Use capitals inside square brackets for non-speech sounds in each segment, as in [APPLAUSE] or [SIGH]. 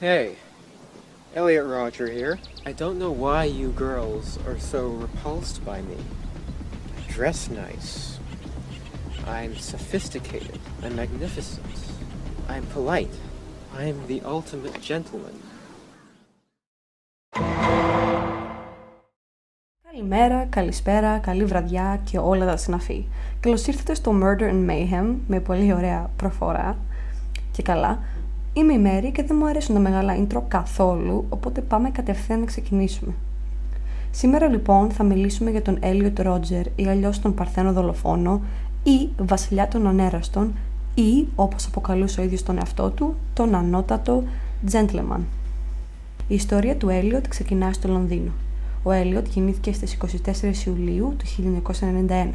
Hey, Elliot Roger here. I don't know why you girls are so repulsed by me. I dress nice. I'm sophisticated. I'm magnificent. I'm polite. I'm the ultimate gentleman. Καλημέρα, καλησπέρα, καλή βραδιά και όλα τα συναφή. Καλώ ήρθατε στο Murder and Mayhem με πολύ ωραία προφορά και καλά. Είμαι η Μέρη και δεν μου αρέσουν τα μεγάλα intro καθόλου, οπότε πάμε κατευθείαν να ξεκινήσουμε. Σήμερα λοιπόν θα μιλήσουμε για τον Elliot Roger ή αλλιώς τον Παρθένο Δολοφόνο ή Βασιλιά των Ανέραστων ή όπως αποκαλούσε ο ίδιος τον εαυτό του, τον ανώτατο Gentleman. Η ιστορία του Elliot ξεκινάει στο Λονδίνο. Ο Έλιοτ γεννήθηκε στις 24 Ιουλίου του 1991.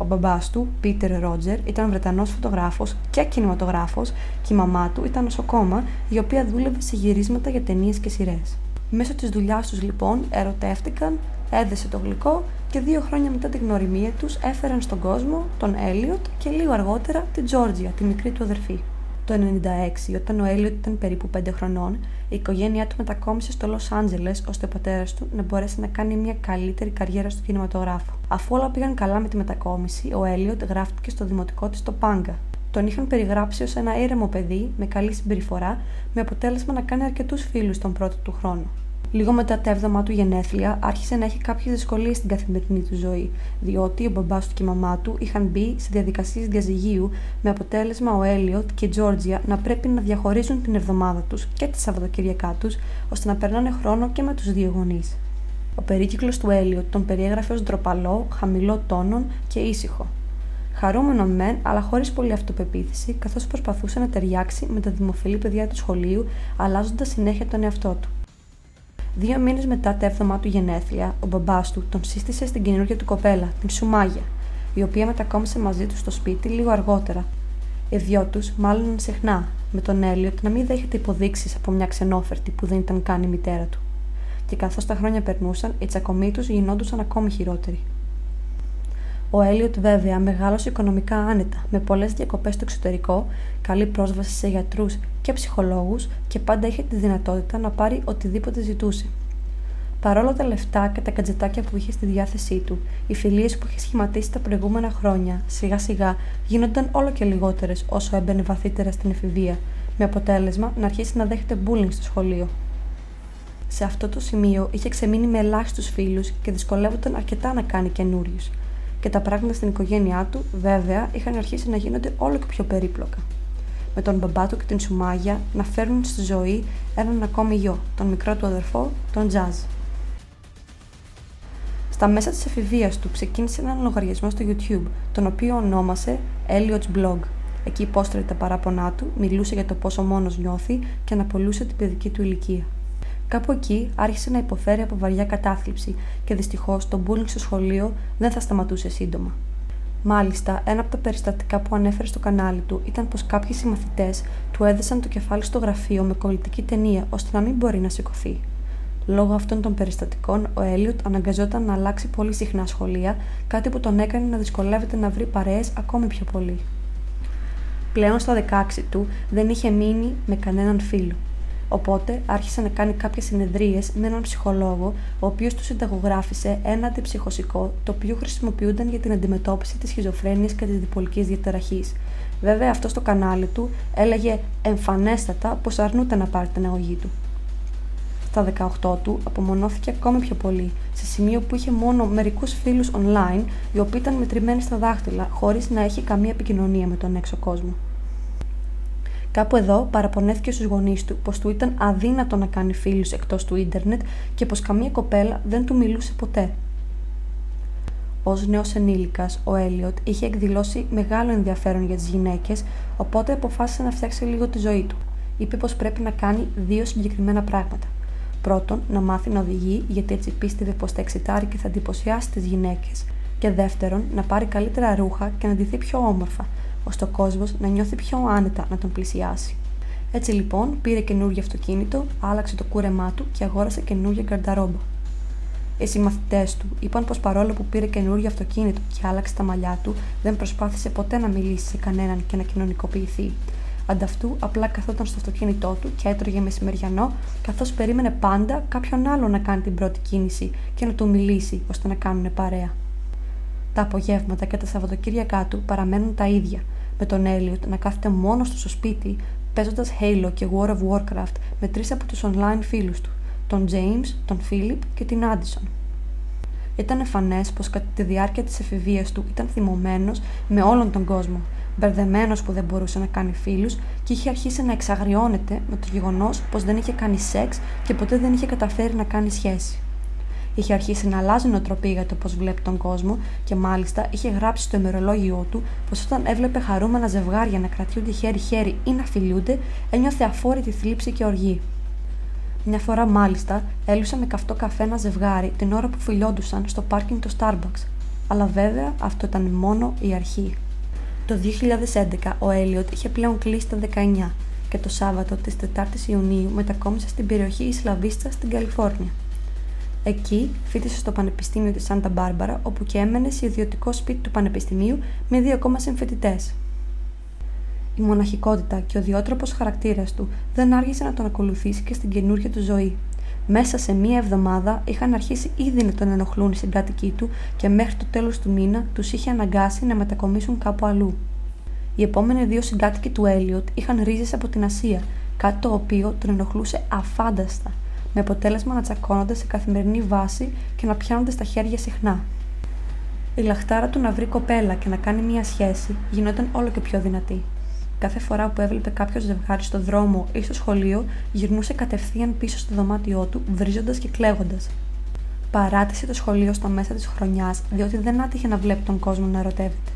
Ο μπαμπάς του, Πίτερ Ρότζερ, ήταν Βρετανός φωτογράφος και κινηματογράφος και η μαμά του ήταν νοσοκόμα, η οποία δούλευε σε γυρίσματα για ταινίες και σειρές. Μέσω της δουλειάς τους λοιπόν ερωτεύτηκαν, έδεσε το γλυκό και δύο χρόνια μετά την γνωριμία τους έφεραν στον κόσμο τον Έλιοτ και λίγο αργότερα την Τζόρτζια, τη μικρή του αδερφή. Το 1996, όταν ο Έλιοτ ήταν περίπου 5 χρονών, η οικογένειά του μετακόμισε στο Λος Άντζελες ώστε ο πατέρας του να μπορέσει να κάνει μια καλύτερη καριέρα στο κινηματογράφο. Αφού όλα πήγαν καλά με τη μετακόμιση, ο Έλιοτ γράφτηκε στο δημοτικό της στο Πάγκα. Τον είχαν περιγράψει ως ένα ήρεμο παιδί με καλή συμπεριφορά, με αποτέλεσμα να κάνει αρκετούς φίλους τον πρώτο του χρόνο. Λίγο μετά τα έβδομα του γενέθλια, άρχισε να έχει κάποιες δυσκολίες στην καθημερινή του ζωή, διότι ο μπαμπάς του και η μαμά του είχαν μπει σε διαδικασίες διαζυγίου, με αποτέλεσμα ο Έλιοτ και η Τζόρτζια να πρέπει να διαχωρίζουν την εβδομάδα τους και τη Σαββατοκύριακά τους, ώστε να περνάνε χρόνο και με τους δύο γονείς. Ο περίκυκλος του Έλιοτ τον περιέγραφε ως ντροπαλό, χαμηλό τόνον και ήσυχο. Χαρούμενο μεν, αλλά χωρίς πολύ αυτοπεποίθηση, καθώς προσπαθούσε να ταιριάξει με τα δημοφιλή παιδιά του σχολείου, αλλάζοντας συνέχεια τον εαυτό του. Δύο μήνες μετά τα έβδομά του γενέθλια, ο μπαμπάς του τον σύστησε στην καινούργια του κοπέλα, την Σουμάγια, η οποία μετακόμισε μαζί του στο σπίτι λίγο αργότερα. Οι δυο τους μάλλον συχνά, με τον Έλιοτ να μην δέχεται υποδείξεις από μια ξενόφερτη που δεν ήταν καν η μητέρα του. Και καθώς τα χρόνια περνούσαν, οι τσακωμοί τους γινόντουσαν ακόμη χειρότεροι. Ο Έλιοτ, βέβαια, μεγάλωσε οικονομικά άνετα, με πολλές διακοπές στο εξωτερικό, καλή πρόσβαση σε γιατρούς και ψυχολόγους και πάντα είχε τη δυνατότητα να πάρει οτιδήποτε ζητούσε. Παρόλο τα λεφτά και τα κατζετάκια που είχε στη διάθεσή του, οι φιλίες που είχε σχηματίσει τα προηγούμενα χρόνια σιγά σιγά γίνονταν όλο και λιγότερες όσο έμπαινε βαθύτερα στην εφηβεία, με αποτέλεσμα να αρχίσει να δέχεται bullying στο σχολείο. Σε αυτό το σημείο είχε ξεμείνει με ελάχιστους φίλους και δυσκολεύονταν αρκετά να κάνει καινούριους, και τα πράγματα στην οικογένειά του, βέβαια, είχαν αρχίσει να γίνονται όλο και πιο περίπλοκα. Με τον μπαμπά του και την Σουμάγια να φέρνουν στη ζωή έναν ακόμη γιο, τον μικρό του αδερφό, τον Τζαζ. Στα μέσα της εφηβείας του ξεκίνησε έναν λογαριασμό στο YouTube, τον οποίο ονόμασε Elliot's Blog. Εκεί υπόστρεφε τα παράπονά του, μιλούσε για το πόσο μόνος νιώθει και αναπολούσε την παιδική του ηλικία. Κάπου εκεί άρχισε να υποφέρει από βαριά κατάθλιψη και δυστυχώς το bullying στο σχολείο δεν θα σταματούσε σύντομα. Μάλιστα, ένα από τα περιστατικά που ανέφερε στο κανάλι του ήταν πως κάποιοι συμμαθητές του έδεσαν το κεφάλι στο γραφείο με κολλητική ταινία ώστε να μην μπορεί να σηκωθεί. Λόγω αυτών των περιστατικών, ο Έλιοτ αναγκαζόταν να αλλάξει πολύ συχνά σχολεία, κάτι που τον έκανε να δυσκολεύεται να βρει παρέες ακόμη πιο πολύ. Πλέον στα 16 του δεν είχε μείνει με κανέναν φίλο. Οπότε άρχισε να κάνει κάποιες συνεδρίες με έναν ψυχολόγο, ο οποίος τους συνταγογράφησε ένα αντιψυχωσικό, το οποίο χρησιμοποιούνταν για την αντιμετώπιση της σχιζοφρένειας και της διπολικής διαταραχής. Βέβαια, αυτός στο κανάλι του έλεγε εμφανέστατα πως αρνούται να πάρει την αγωγή του. Στα 18 του απομονώθηκε ακόμη πιο πολύ, σε σημείο που είχε μόνο μερικούς φίλους online, οι οποίοι ήταν μετρημένοι στα δάχτυλα, χωρίς να έχει καμία επικοινωνία με τον έξω κόσμο. Κάπου εδώ παραπονέθηκε στους γονείς του πως του ήταν αδύνατο να κάνει φίλους εκτός του ίντερνετ και πως καμία κοπέλα δεν του μιλούσε ποτέ. Ω νέος ενήλικας, ο Έλιοτ είχε εκδηλώσει μεγάλο ενδιαφέρον για τις γυναίκες, οπότε αποφάσισε να φτιάξει λίγο τη ζωή του. Είπε πως πρέπει να κάνει δύο συγκεκριμένα πράγματα. Πρώτον, να μάθει να οδηγεί, γιατί έτσι πίστευε πως θα εξητάρει και θα εντυπωσιάσει τις γυναίκες. Και δεύτερον, να πάρει καλύτερα ρούχα και να ντυθεί πιο όμορφα, ώστε ο κόσμος να νιώθει πιο άνετα να τον πλησιάσει. Έτσι λοιπόν πήρε καινούργιο αυτοκίνητο, άλλαξε το κούρεμά του και αγόρασε καινούργια γκαρνταρόμπα. Οι συμμαθητές του είπαν πως παρόλο που πήρε καινούργιο αυτοκίνητο και άλλαξε τα μαλλιά του, δεν προσπάθησε ποτέ να μιλήσει σε κανέναν και να κοινωνικοποιηθεί. Ανταυτού απλά καθόταν στο αυτοκίνητό του και έτρωγε μεσημεριανό, καθώς περίμενε πάντα κάποιον άλλο να κάνει την πρώτη κίνηση και να του μιλήσει ώστε να κάνουν παρέα. Τα απογεύματα και τα Σαββατοκύριακά του παραμένουν τα ίδια, με τον Έλιοτ να κάθεται μόνος του στο σπίτι, παίζοντας Halo και War of Warcraft με τρεις από τους online φίλους του, τον James, τον Philip και την Addison. Ήταν εμφανέ πως κατά τη διάρκεια της εφηβείας του ήταν θυμωμένος με όλον τον κόσμο, μπερδεμένος που δεν μπορούσε να κάνει φίλους και είχε αρχίσει να εξαγριώνεται με το γεγονός πως δεν είχε κάνει σεξ και ποτέ δεν είχε καταφέρει να κάνει σχέση. Είχε αρχίσει να αλλάζει νοοτροπία για το πώ βλέπει τον κόσμο και μάλιστα είχε γράψει στο ημερολόγιο του πως όταν έβλεπε χαρούμενα ζευγάρια να κρατιούνται χέρι-χέρι ή να φιλιούνται, ένιωθε αφόρητη θλίψη και οργή. Μια φορά μάλιστα έλουσε με καυτό καφέ ένα ζευγάρι την ώρα που φιλιόντουσαν στο πάρκινγκ του Starbucks. Αλλά βέβαια αυτό ήταν μόνο η αρχή. Το 2011 ο Έλιοτ είχε πλέον κλείσει τα 19 και το Σάββατο της 4ης Ιουνίου μετακόμισε στην περιοχή Ισλαβίστα στην Καλιφόρνια. Εκεί φίτησε στο Πανεπιστήμιο της Σάντα Μπάρμπαρα, όπου και έμενε σε ιδιωτικό σπίτι του Πανεπιστημίου με δύο ακόμα συμφοιτητές. Η μοναχικότητα και ο διότροπος χαρακτήρας του δεν άργησε να τον ακολουθήσει και στην καινούργια του ζωή. Μέσα σε μία εβδομάδα είχαν αρχίσει ήδη να τον ενοχλούν οι συγκάτοικοί του και μέχρι το τέλος του μήνα τους είχε αναγκάσει να μετακομίσουν κάπου αλλού. Οι επόμενοι δύο συγκάτοικοι του Έλιοτ είχαν ρίζες από την Ασία, κάτι το οποίο τον ενοχλούσε αφάνταστα με αποτέλεσμα να τσακώνονται σε καθημερινή βάση και να πιάνονται στα χέρια συχνά. Η λαχτάρα του να βρει κοπέλα και να κάνει μία σχέση γινόταν όλο και πιο δυνατή. Κάθε φορά που έβλεπε κάποιος ζευγάρι στο δρόμο ή στο σχολείο, γυρνούσε κατευθείαν πίσω στο δωμάτιό του, βρίζοντας και κλαίγοντας. Παράτησε το σχολείο στα μέσα της χρονιάς, διότι δεν άτυχε να βλέπει τον κόσμο να ερωτεύεται.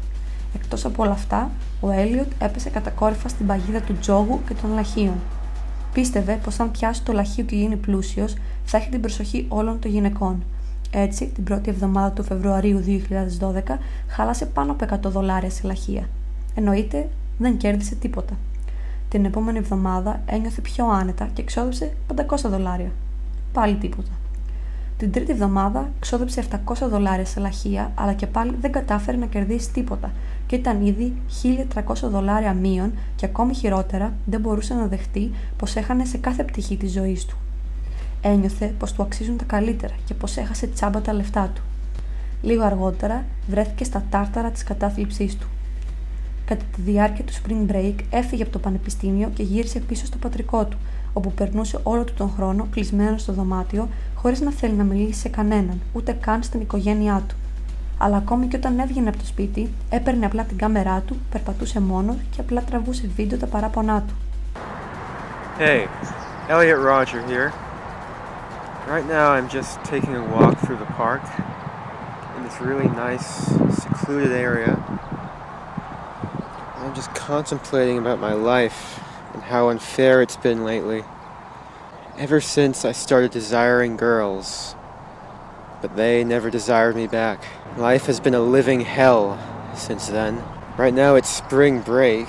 Εκτός από όλα αυτά, ο Έλιοτ έπεσε κατακόρυφα στην παγίδα του τζόγου και των λαχείων, Πίστευε πως αν πιάσει το λαχείο και γίνει πλούσιος, θα έχει την προσοχή όλων των γυναικών. Έτσι, την πρώτη εβδομάδα του Φεβρουαρίου 2012 χάλασε πάνω από 100 δολάρια σε λαχεία. Εννοείται, δεν κέρδισε τίποτα. Την επόμενη εβδομάδα ένιωθε πιο άνετα και ξόδεψε 500 δολάρια. Πάλι τίποτα. Την τρίτη εβδομάδα ξόδεψε 700 δολάρια σε λαχεία, αλλά και πάλι δεν κατάφερε να κερδίσει τίποτα και ήταν ήδη 1300 δολάρια μείον και ακόμη χειρότερα δεν μπορούσε να δεχτεί πως έχανε σε κάθε πτυχή της ζωής του. Ένιωθε πως του αξίζουν τα καλύτερα και πως έχασε τσάμπα τα λεφτά του. Λίγο αργότερα βρέθηκε στα τάρταρα της κατάθλιψής του. Κατά τη διάρκεια του spring break έφυγε από το πανεπιστήμιο και γύρισε πίσω στο πατρικό του, όπου περνούσε όλο του τον χρόνο κλεισμένο στο δωμάτιο, χωρίς να θέλει να μιλήσει σε κανέναν, ούτε καν στην οικογένειά του αλλά ακόμη και όταν έβγαινε από το σπίτι, έπαιρνε απλά την κάμερά του, περπατούσε μόνος και απλά τραβούσε βίντεο τα παράπονά του. Hey, Elliot Roger here. Right now I'm just taking a walk through the park in this really nice secluded area. I'm just contemplating about my life and how unfair it's been lately. Ever since I started desiring girls, but they never desired me back. Life has been a living hell since then. Right now it's spring break.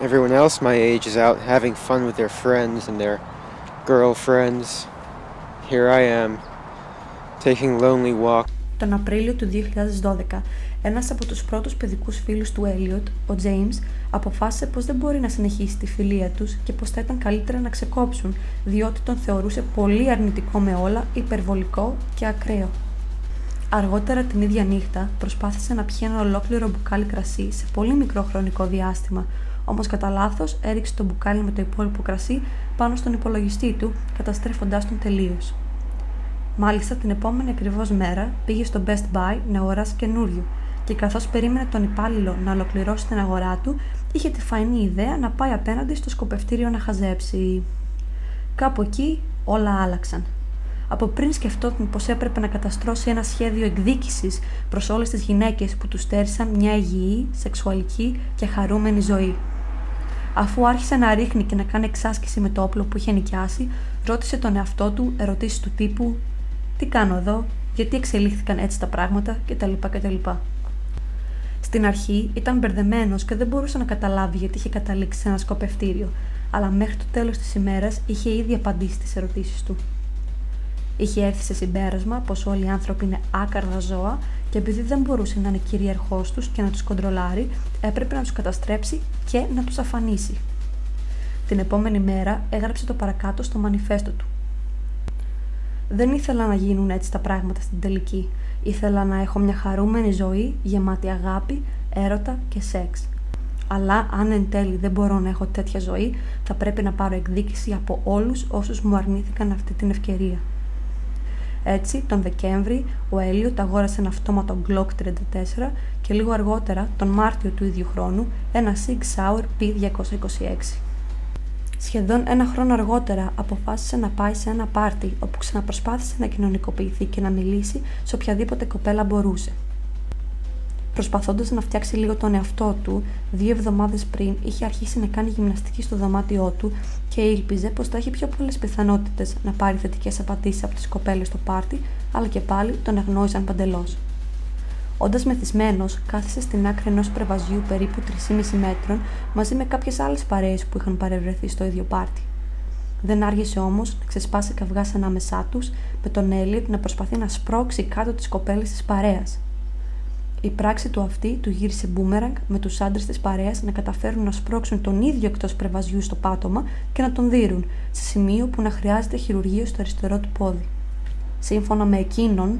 Everyone else my age is out having fun with their friends and their girlfriends. Here I am, taking lonely walk. Τον Απρίλιο του 2012, ένας από τους πρώτους παιδικούς φίλους του Έλιοτ, ο James, αποφάσισε πως δεν μπορεί να συνεχίσει τη φιλία τους και πως θα ήταν καλύτερα να ξεκόψουν, διότι τον θεωρούσε πολύ αρνητικό με όλα, υπερβολικό και ακραίο. Αργότερα την ίδια νύχτα προσπάθησε να πιει ένα ολόκληρο μπουκάλι κρασί σε πολύ μικρό χρονικό διάστημα, όμως κατά λάθος έριξε το μπουκάλι με το υπόλοιπο κρασί πάνω στον υπολογιστή του, καταστρέφοντάς τον τελείως. Μάλιστα την επόμενη ακριβώς μέρα πήγε στο Best Buy να αγοράσει καινούριο και καθώς περίμενε τον υπάλληλο να ολοκληρώσει την αγορά του, είχε τη φαϊνή ιδέα να πάει απέναντι στο σκοπευτήριο να χαζέψει. Κάπου εκεί όλα άλλαξαν από πριν σκεφτόταν πως έπρεπε να καταστρώσει ένα σχέδιο εκδίκησης προς όλες τις γυναίκες που τους στέρισαν μια υγιή, σεξουαλική και χαρούμενη ζωή. Αφού άρχισε να ρίχνει και να κάνει εξάσκηση με το όπλο που είχε νοικιάσει, ρώτησε τον εαυτό του ερωτήσεις του τύπου «Τι κάνω εδώ, γιατί εξελίχθηκαν έτσι τα πράγματα» κτλ. κτλ. Στην αρχή ήταν μπερδεμένος και δεν μπορούσε να καταλάβει γιατί είχε καταλήξει σε ένα σκοπευτήριο, αλλά μέχρι το τέλος της ημέρας είχε ήδη απαντήσει τις ερωτήσεις του. Είχε έρθει σε συμπέρασμα πως όλοι οι άνθρωποι είναι άκαρδα ζώα και επειδή δεν μπορούσε να είναι κυρίαρχό τους και να τους κοντρολάρει, έπρεπε να τους καταστρέψει και να τους αφανίσει. Την επόμενη μέρα έγραψε το παρακάτω στο μανιφέστο του. Δεν ήθελα να γίνουν έτσι τα πράγματα στην τελική. Ήθελα να έχω μια χαρούμενη ζωή, γεμάτη αγάπη, έρωτα και σεξ. Αλλά αν εν τέλει δεν μπορώ να έχω τέτοια ζωή, θα πρέπει να πάρω εκδίκηση από όλους όσους μου αρνήθηκαν αυτή την ευκαιρία. Έτσι, τον Δεκέμβρη, ο Έλιοτ αγόρασε ένα αυτόματο Glock 34 και λίγο αργότερα, τον Μάρτιο του ίδιου χρόνου, ένα Sig Sauer P226. Σχεδόν ένα χρόνο αργότερα αποφάσισε να πάει σε ένα πάρτι όπου ξαναπροσπάθησε να κοινωνικοποιηθεί και να μιλήσει σε οποιαδήποτε κοπέλα μπορούσε. Προσπαθώντας να φτιάξει λίγο τον εαυτό του, δύο εβδομάδες πριν είχε αρχίσει να κάνει γυμναστική στο δωμάτιό του και ήλπιζε πως θα έχει πιο πολλές πιθανότητες να πάρει θετικές απαντήσεις από τις κοπέλες στο πάρτι, αλλά και πάλι τον αγνόησαν παντελώς. Όντας μεθυσμένος, κάθισε στην άκρη ενός πρεβαζιού περίπου 3,5 μέτρων μαζί με κάποιες άλλες παρέες που είχαν παρευρεθεί στο ίδιο πάρτι. Δεν άργησε όμως να ξεσπάσει καυγάς ανάμεσά τους, με τον Έλιοτ να προσπαθεί να σπρώξει κάτω τις κοπέλες της παρέας. Η πράξη του αυτή του γύρισε μπούμεραγκ με τους άντρες της παρέας να καταφέρουν να σπρώξουν τον ίδιο εκτός πρεβαζιού στο πάτωμα και να τον δίνουν, σε σημείο που να χρειάζεται χειρουργείο στο αριστερό του πόδι. Σύμφωνα με εκείνον,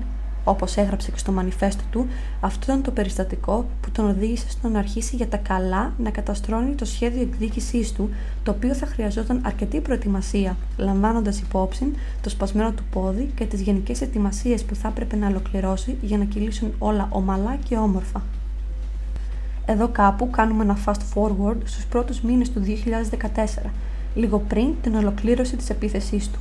Όπως έγραψε και στο μανιφέστο του, αυτό ήταν το περιστατικό που τον οδήγησε στο να αρχίσει για τα καλά να καταστρώνει το σχέδιο εκδίκησής του, το οποίο θα χρειαζόταν αρκετή προετοιμασία, λαμβάνοντας υπόψη το σπασμένο του πόδι και τις γενικές ετοιμασίες που θα έπρεπε να ολοκληρώσει για να κυλήσουν όλα ομαλά και όμορφα. Εδώ κάπου κάνουμε ένα fast forward στους πρώτους μήνες του 2014, λίγο πριν την ολοκλήρωση της επίθεσής του.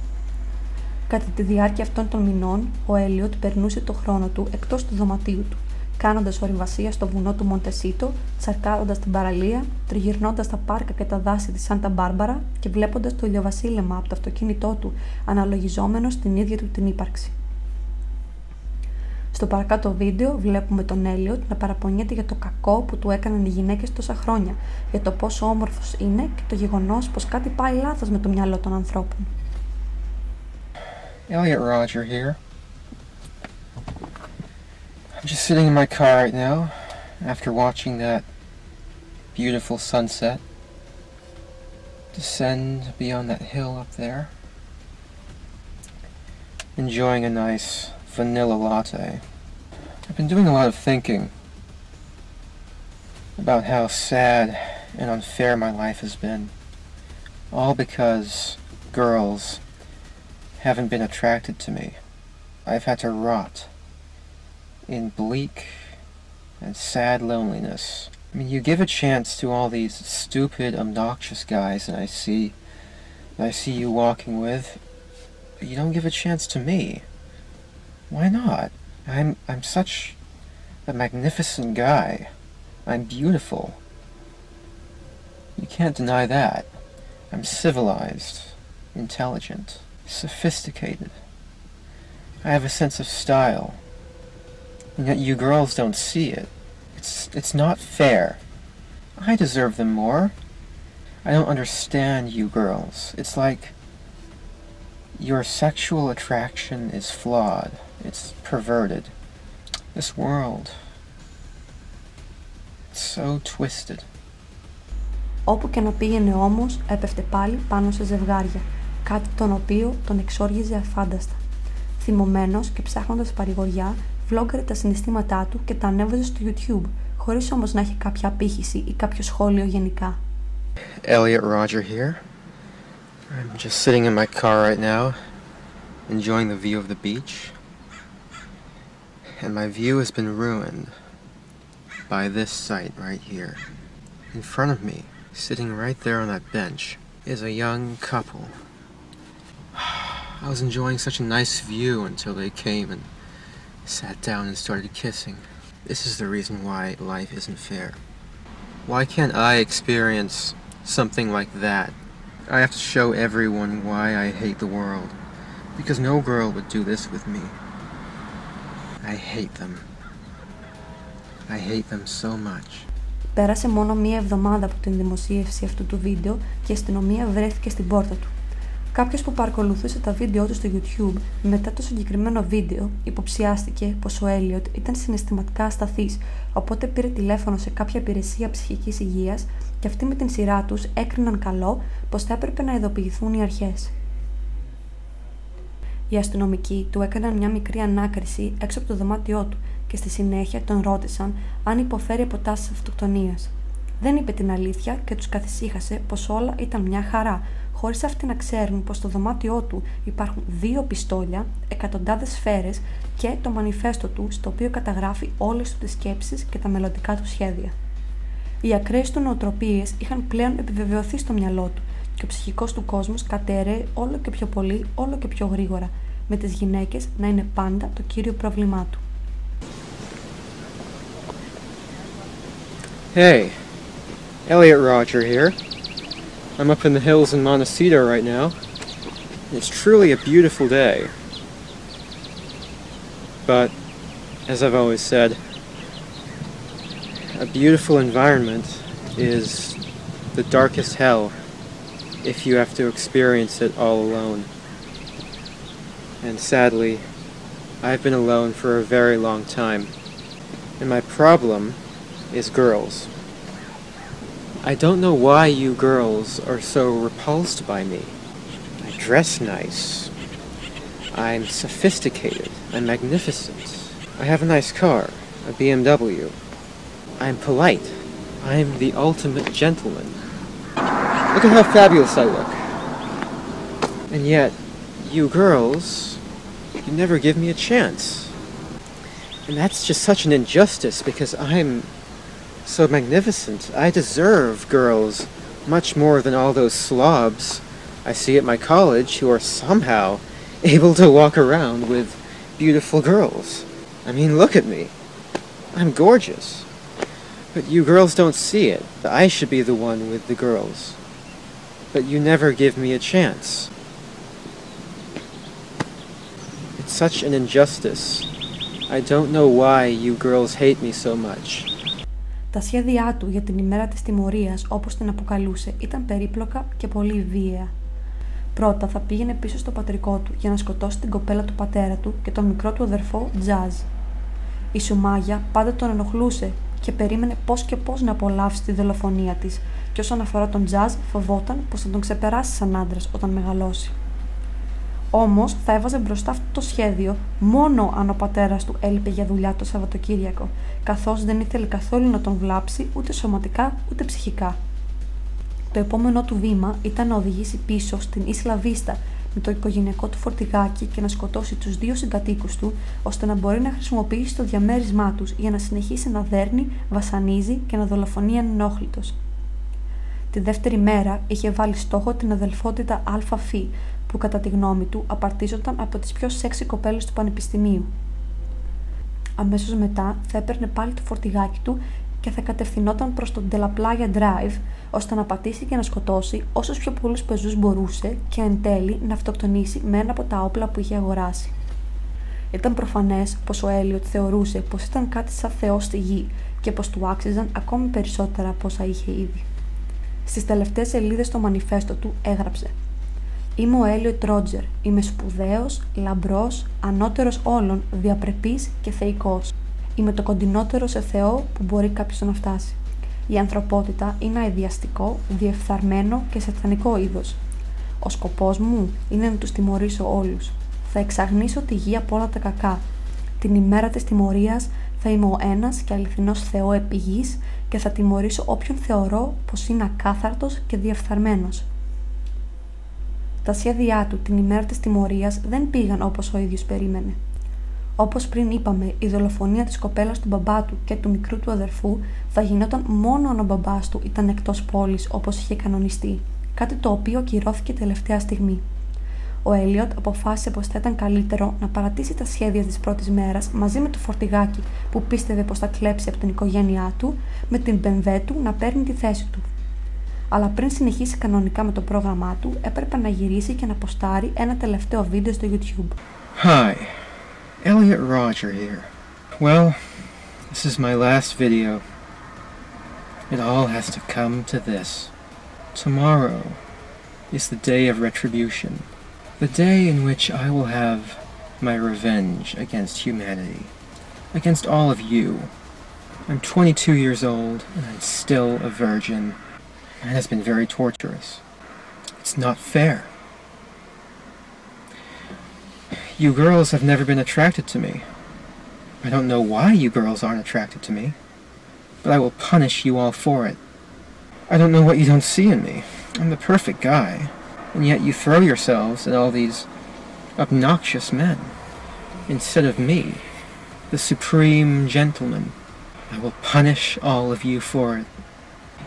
Κατά τη διάρκεια αυτών των μηνών, ο Έλιοτ περνούσε το χρόνο του εκτός του δωματίου του, κάνοντας ορειβασία στο βουνό του Μοντεσίτο, τσαρκάροντας την παραλία, τριγυρνώντας τα πάρκα και τα δάση της Σάντα Μπάρμπαρα και βλέποντας το ηλιοβασίλεμα από το αυτοκίνητό του, αναλογιζόμενο στην ίδια του την ύπαρξη. Στο παρακάτω βίντεο βλέπουμε τον Έλιοτ να παραπονιέται για το κακό που του έκαναν οι γυναίκες τόσα χρόνια, για το πόσο όμορφος είναι και το γεγονός πως κάτι πάει λάθος με το μυαλό των ανθρώπων. Elliot Roger here. I'm just sitting in my car right now after watching that beautiful sunset descend beyond that hill up there. Enjoying a nice vanilla latte. I've been doing a lot of thinking about how sad and unfair my life has been. All because girls haven't been attracted to me. I've had to rot in bleak and sad loneliness. I mean, you give a chance to all these stupid, obnoxious guys that I see, that I see you walking with, but you don't give a chance to me. Why not? I'm I'm such a magnificent guy. I'm beautiful. You can't deny that. I'm civilized, intelligent sophisticated. I have a sense of style. And yet you girls don't see it. It's, it's not fair. I deserve them more. I don't understand you girls. It's like your sexual attraction is flawed. It's perverted. This world. It's so twisted. Όπου και να πήγαινε όμως, έπεφτε πάλι πάνω σε ζευγάρια. Κάτι τον οποίο τον εξόργιζε αφάνταστα. Θυμωμένο και ψάχνοντα παρηγοριά, βλόγκαρε τα συναισθήματά του και τα ανέβαζε στο YouTube, χωρί όμω να έχει κάποια απήχηση ή κάποιο σχόλιο γενικά. Elliot Roger here. I'm just sitting in my car right now, enjoying the view of the beach. And my view has been ruined by this sight right here. In front of me, sitting right there on that bench, is a young couple I was enjoying such a nice view until they came and sat down and started kissing. This is the reason why life isn't fair. Why can't I experience something like that? I have to show everyone why I hate the world. Because no girl would do this with me. I hate them. I hate them so much. Πέρασε μόνο μία εβδομάδα από την δημοσίευση αυτού του βίντεο και η αστυνομία βρέθηκε στην πόρτα του. Κάποιος που παρακολουθούσε τα βίντεο του στο YouTube μετά το συγκεκριμένο βίντεο υποψιάστηκε πως ο Έλιοτ ήταν συναισθηματικά ασταθής, οπότε πήρε τηλέφωνο σε κάποια υπηρεσία ψυχικής υγείας και αυτοί με την σειρά τους έκριναν καλό πως θα έπρεπε να ειδοποιηθούν οι αρχές. Οι αστυνομικοί του έκαναν μια μικρή ανάκριση έξω από το δωμάτιό του και στη συνέχεια τον ρώτησαν αν υποφέρει από τάσεις αυτοκτονίας. Δεν είπε την αλήθεια και τους καθησύχασε πως όλα ήταν μια χαρά, χωρίς αυτοί να ξέρουν πως στο δωμάτιό του υπάρχουν δύο πιστόλια, εκατοντάδες σφαίρες και το μανιφέστο του στο οποίο καταγράφει όλες του τις σκέψεις και τα μελλοντικά του σχέδια. Οι ακραίες του νοοτροπίες είχαν πλέον επιβεβαιωθεί στο μυαλό του και ο ψυχικός του κόσμος κατέρεε όλο και πιο πολύ, όλο και πιο γρήγορα, με τις γυναίκες να είναι πάντα το κύριο πρόβλημά του. Hey, Elliot Roger here. I'm up in the hills in Montecito right now. It's truly a beautiful day. But, as I've always said, a beautiful environment is the darkest hell if you have to experience it all alone. And sadly, I've been alone for a very long time. And my problem is girls. I don't know why you girls are so repulsed by me. I dress nice. I'm sophisticated. I'm magnificent. I have a nice car, a BMW. I'm polite. I'm the ultimate gentleman. Look at how fabulous I look. And yet, you girls, you never give me a chance. And that's just such an injustice because I'm so magnificent. I deserve girls much more than all those slobs I see at my college who are somehow [LAUGHS] able to walk around with beautiful girls. I mean, look at me. I'm gorgeous. But you girls don't see it. I should be the one with the girls. But you never give me a chance. It's such an injustice. I don't know why you girls hate me so much. Τα σχέδιά του για την ημέρα της τιμωρίας, όπως την αποκαλούσε, ήταν περίπλοκα και πολύ βίαια. Πρώτα θα πήγαινε πίσω στο πατρικό του για να σκοτώσει την κοπέλα του πατέρα του και τον μικρό του αδερφό Τζάζ. Η Σουμάγια πάντα τον ενοχλούσε και περίμενε πώς και πώς να απολαύσει τη δολοφονία της και όσον αφορά τον Τζάζ φοβόταν πως θα τον ξεπεράσει σαν άντρας όταν μεγαλώσει. Όμως θα έβαζε μπροστά αυτό το σχέδιο μόνο αν ο πατέρας του έλειπε για δουλειά το Σαββατοκύριακο, καθώς δεν ήθελε καθόλου να τον βλάψει ούτε σωματικά ούτε ψυχικά. Το επόμενό του βήμα ήταν να οδηγήσει πίσω στην Ίσλα Βίστα με το οικογενειακό του φορτηγάκι και να σκοτώσει τους δύο συγκατοίκους του, ώστε να μπορεί να χρησιμοποιήσει το διαμέρισμά τους για να συνεχίσει να δέρνει, βασανίζει και να δολοφονεί ανενόχλητος. Τη δεύτερη μέρα είχε βάλει στόχο την αδελφότητα ΑΦ, που κατά τη γνώμη του απαρτίζονταν από τις πιο σεξι κοπέλες του πανεπιστημίου. Αμέσως μετά θα έπαιρνε πάλι το φορτηγάκι του και θα κατευθυνόταν προς τον Τελαπλάγια Drive ώστε να πατήσει και να σκοτώσει όσους πιο πολλούς πεζούς μπορούσε και εν τέλει να αυτοκτονήσει με ένα από τα όπλα που είχε αγοράσει. Ήταν προφανές πως ο Έλιοτ θεωρούσε πως ήταν κάτι σαν θεός στη γη και πως του άξιζαν ακόμη περισσότερα από όσα είχε ήδη. Στις τελευταίες σελίδες στο μανιφέστο του έγραψε Είμαι ο Έλιο Ρότζερ. Είμαι σπουδαίος, λαμπρός, ανώτερος όλων, διαπρεπής και θεϊκός. Είμαι το κοντινότερο σε Θεό που μπορεί κάποιος να φτάσει. Η ανθρωπότητα είναι αειδιαστικό, διεφθαρμένο και σατανικό είδος. Ο σκοπός μου είναι να τους τιμωρήσω όλους. Θα εξαγνίσω τη γη από όλα τα κακά. Την ημέρα της τιμωρίας θα είμαι ο ένας και αληθινός Θεό επί γης και θα τιμωρήσω όποιον θεωρώ πως είναι ακάθαρτος και διεφθαρμένος. Τα σχέδιά του την ημέρα της τιμωρίας δεν πήγαν όπως ο ίδιος περίμενε. Όπως πριν είπαμε, η δολοφονία της κοπέλας του μπαμπά του και του μικρού του αδερφού θα γινόταν μόνο αν ο μπαμπάς του ήταν εκτός πόλης όπως είχε κανονιστεί, κάτι το οποίο κυρώθηκε τελευταία στιγμή. Ο Έλιοτ αποφάσισε πως θα ήταν καλύτερο να παρατήσει τα σχέδια της πρώτης μέρας μαζί με το φορτηγάκι που πίστευε πως θα κλέψει από την οικογένειά του, με την μπεμβέ του να παίρνει τη θέση του αλλά πριν συνεχίσει κανονικά με το πρόγραμμά του, έπρεπε να γυρίσει και να ποστάρει ένα τελευταίο βίντεο στο YouTube. Hi, Elliot Roger here. Well, this is my last video. It all has to come to this. Tomorrow is the day of retribution. The day in which I will have my revenge against humanity. Against all of you. I'm 22 years old and I'm still a virgin. It has been very torturous. It's not fair. You girls have never been attracted to me. I don't know why you girls aren't attracted to me, but I will punish you all for it. I don't know what you don't see in me. I'm the perfect guy, and yet you throw yourselves at all these obnoxious men instead of me, the supreme gentleman. I will punish all of you for it.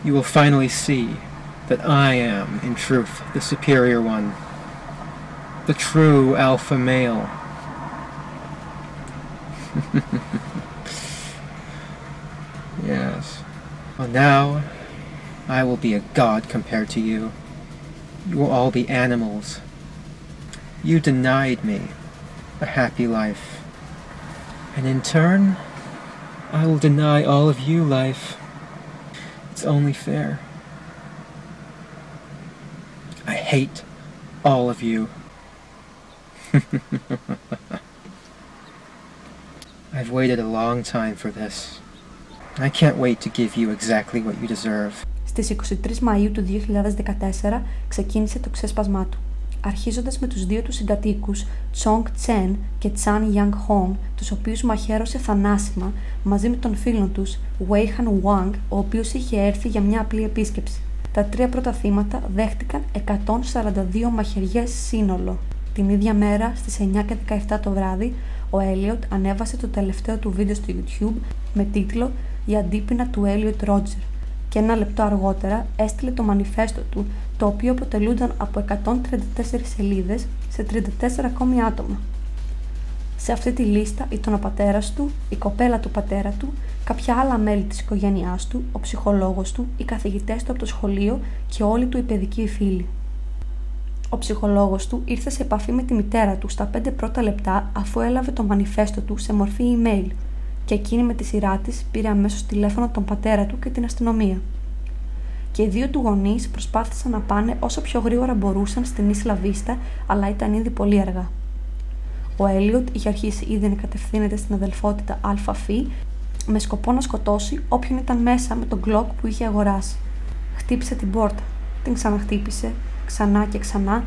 You will finally see that I am, in truth, the superior one, the true alpha male. [LAUGHS] yes. Well, now I will be a god compared to you. You will all be animals. You denied me a happy life. And in turn, I will deny all of you life. It's only fair. I hate all of you. [LAUGHS] I've waited a long time for this. I can't wait to give you exactly what you deserve. Στις 23 Μαΐου του 2014 ξεκίνησε το ξέσπασμά του. Αρχίζοντας με τους δύο τους συγκατοίκους, Τσόγκ Τσεν και Τσάν Γιάνγκ Χόγκ, τους οποίους μαχαίρωσε θανάσιμα, μαζί με τον φίλο τους, Βέιχαν Wang, ο οποίος είχε έρθει για μια απλή επίσκεψη. Τα τρία πρώτα θύματα δέχτηκαν 142 μαχαιριές σύνολο. Την ίδια μέρα, στις 9 και 17 το βράδυ, ο Έλιοτ ανέβασε το τελευταίο του βίντεο στο YouTube με τίτλο «Η αντίπεινα του Έλιοτ Ρότζερ» και ένα λεπτό αργότερα έστειλε το μανιφέστο του, το οποίο αποτελούνταν από 134 σελίδες σε 34 ακόμη άτομα. Σε αυτή τη λίστα ήταν ο πατέρας του, η κοπέλα του πατέρα του, κάποια άλλα μέλη της οικογένειάς του, ο ψυχολόγος του, οι καθηγητές του από το σχολείο και όλοι του οι παιδικοί φίλοι. Ο ψυχολόγος του ήρθε σε επαφή με τη μητέρα του στα πέντε πρώτα λεπτά αφού έλαβε το μανιφέστο του σε μορφή email και εκείνη με τη σειρά της πήρε αμέσως τηλέφωνο τον πατέρα του και την αστυνομία. Και οι δύο του γονείς προσπάθησαν να πάνε όσο πιο γρήγορα μπορούσαν στην Ίσλα Βίστα, αλλά ήταν ήδη πολύ αργά. Ο Έλιοτ είχε αρχίσει ήδη να κατευθύνεται στην αδελφότητα ΑΦ με σκοπό να σκοτώσει όποιον ήταν μέσα με τον κλοκ που είχε αγοράσει. Χτύπησε την πόρτα, την ξαναχτύπησε, ξανά και ξανά,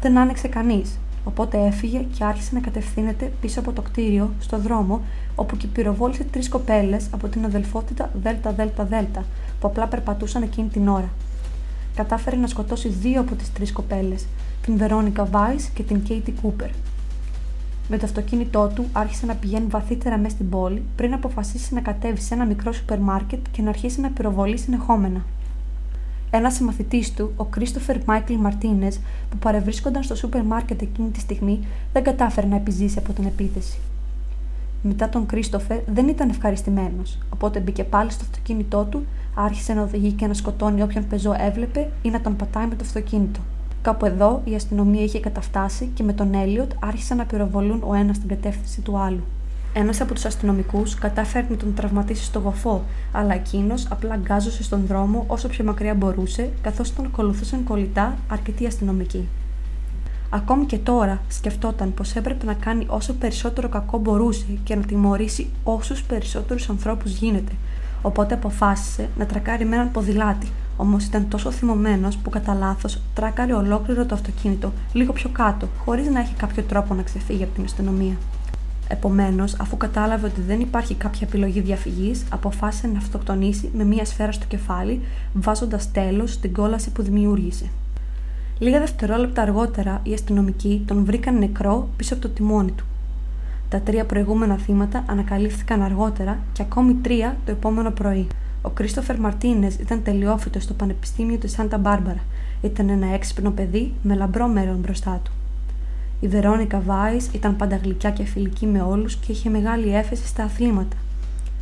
δεν άνοιξε κανείς, οπότε έφυγε και άρχισε να κατευθύνεται πίσω από το κτίριο, στο δρόμο, όπου και πυροβόλησε τρεις κοπέλες από την αδελφότητα ΔΕΛΤΑ ΔΕΛΤΑ ΔΕΛΤΑ, που απλά περπατούσαν εκείνη την ώρα. Κατάφερε να σκοτώσει δύο από τις τρεις κοπέλες, την Βερόνικα Βάις και την Κέιτι Κούπερ. Με το αυτοκίνητό του άρχισε να πηγαίνει βαθύτερα μέσα στην πόλη πριν αποφασίσει να κατέβει σε ένα μικρό σούπερ μάρκετ και να αρχίσει να πυροβολεί συνεχόμενα. Ένας συμμαθητής του, ο Κρίστοφερ Μάικλ Μαρτίνε, που παρευρίσκονταν στο σούπερ μάρκετ εκείνη τη στιγμή, δεν κατάφερε να επιζήσει από την επίθεση. Μετά τον Κρίστοφερ δεν ήταν ευχαριστημένος, οπότε μπήκε πάλι στο αυτοκίνητό του, άρχισε να οδηγεί και να σκοτώνει όποιον πεζό έβλεπε ή να τον πατάει με το αυτοκίνητο. Κάπου εδώ η αστυνομία είχε καταφτάσει και με τον Έλιοτ άρχισαν να πυροβολούν ο ένας στην κατεύθυνση του άλλου. Ένας από τους αστυνομικούς κατάφερε να τον τραυματίσει στο γοφό, αλλά εκείνος απλά γκάζωσε στον δρόμο όσο πιο μακριά μπορούσε, καθώς τον ακολουθούσαν κολλητά αρκετοί αστυνομικοί. Ακόμη και τώρα σκεφτόταν πως έπρεπε να κάνει όσο περισσότερο κακό μπορούσε και να τιμωρήσει όσους περισσότερους ανθρώπους γίνεται, οπότε αποφάσισε να τρακάρει με έναν ποδηλάτη, όμως ήταν τόσο θυμωμένος που κατά λάθος τράκαρε ολόκληρο το αυτοκίνητο λίγο πιο κάτω, χωρίς να έχει κάποιο τρόπο να ξεφύγει από την αστυνομία. Επομένως, αφού κατάλαβε ότι δεν υπάρχει κάποια επιλογή διαφυγής, αποφάσισε να αυτοκτονήσει με μία σφαίρα στο κεφάλι, βάζοντας τέλος στην κόλαση που δημιούργησε. Λίγα δευτερόλεπτα αργότερα, οι αστυνομικοί τον βρήκαν νεκρό πίσω από το τιμόνι του. Τα τρία προηγούμενα θύματα ανακαλύφθηκαν αργότερα και ακόμη τρία το επόμενο πρωί. Ο Κρίστοφερ Μαρτίνες ήταν τελειόφυτος στο Πανεπιστήμιο της Σάντα Μπάρμπαρα. Ήταν ένα έξυπνο παιδί με λαμπρό μέλλον μπροστά του. Η Βερόνικα Βάις ήταν πάντα γλυκιά και φιλική με όλους και είχε μεγάλη έφεση στα αθλήματα.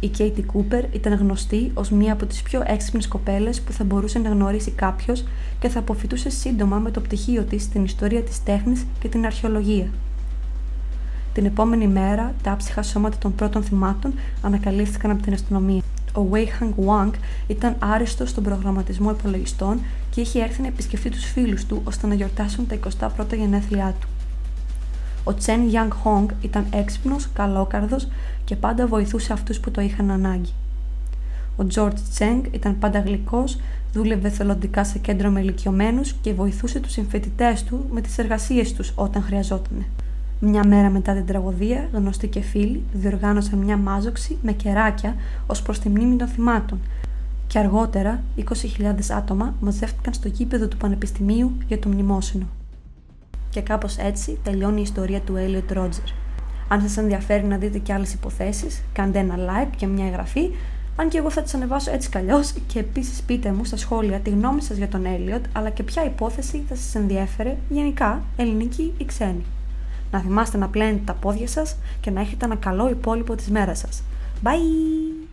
Η Κέιτι Κούπερ ήταν γνωστή ως μία από τις πιο έξυπνες κοπέλες που θα μπορούσε να γνωρίσει κάποιος και θα αποφυτούσε σύντομα με το πτυχίο της στην ιστορία της τέχνης και την αρχαιολογία. Την επόμενη μέρα, τα άψυχα σώματα των πρώτων θυμάτων ανακαλύφθηκαν από την αστυνομία. Ο Wei Hang Wang ήταν άριστος στον προγραμματισμό υπολογιστών και είχε έρθει να επισκεφτεί τους φίλους του ώστε να γιορτάσουν τα 21 γενέθλιά του. Ο Τσεν Γιάνγκ Χόγκ ήταν έξυπνος, καλόκαρδος και πάντα βοηθούσε αυτούς που το είχαν ανάγκη. Ο Τζορτ Τσέγκ ήταν πάντα γλυκός, δούλευε θελοντικά σε κέντρο με ηλικιωμένους και βοηθούσε τους συμφοιτητές του με τις εργασίες τους όταν χρειαζόταν. Μια μέρα μετά την τραγωδία, γνωστοί και φίλοι διοργάνωσαν μια μάζοξη με κεράκια ως προς τη μνήμη των θυμάτων. Και αργότερα, 20.000 άτομα μαζεύτηκαν στο γήπεδο του Πανεπιστημίου για το μνημόσυνο. Και κάπως έτσι τελειώνει η ιστορία του Elliot Roger. Αν σας ενδιαφέρει να δείτε και άλλες υποθέσεις, κάντε ένα like και μια εγγραφή αν και εγώ θα τις ανεβάσω έτσι κι και επίσης πείτε μου στα σχόλια τη γνώμη σας για τον Έλιοτ, αλλά και ποια υπόθεση θα σας ενδιέφερε γενικά, ελληνική ή ξένη. Να θυμάστε να πλένετε τα πόδια σας και να έχετε ένα καλό υπόλοιπο της μέρας σας. Bye!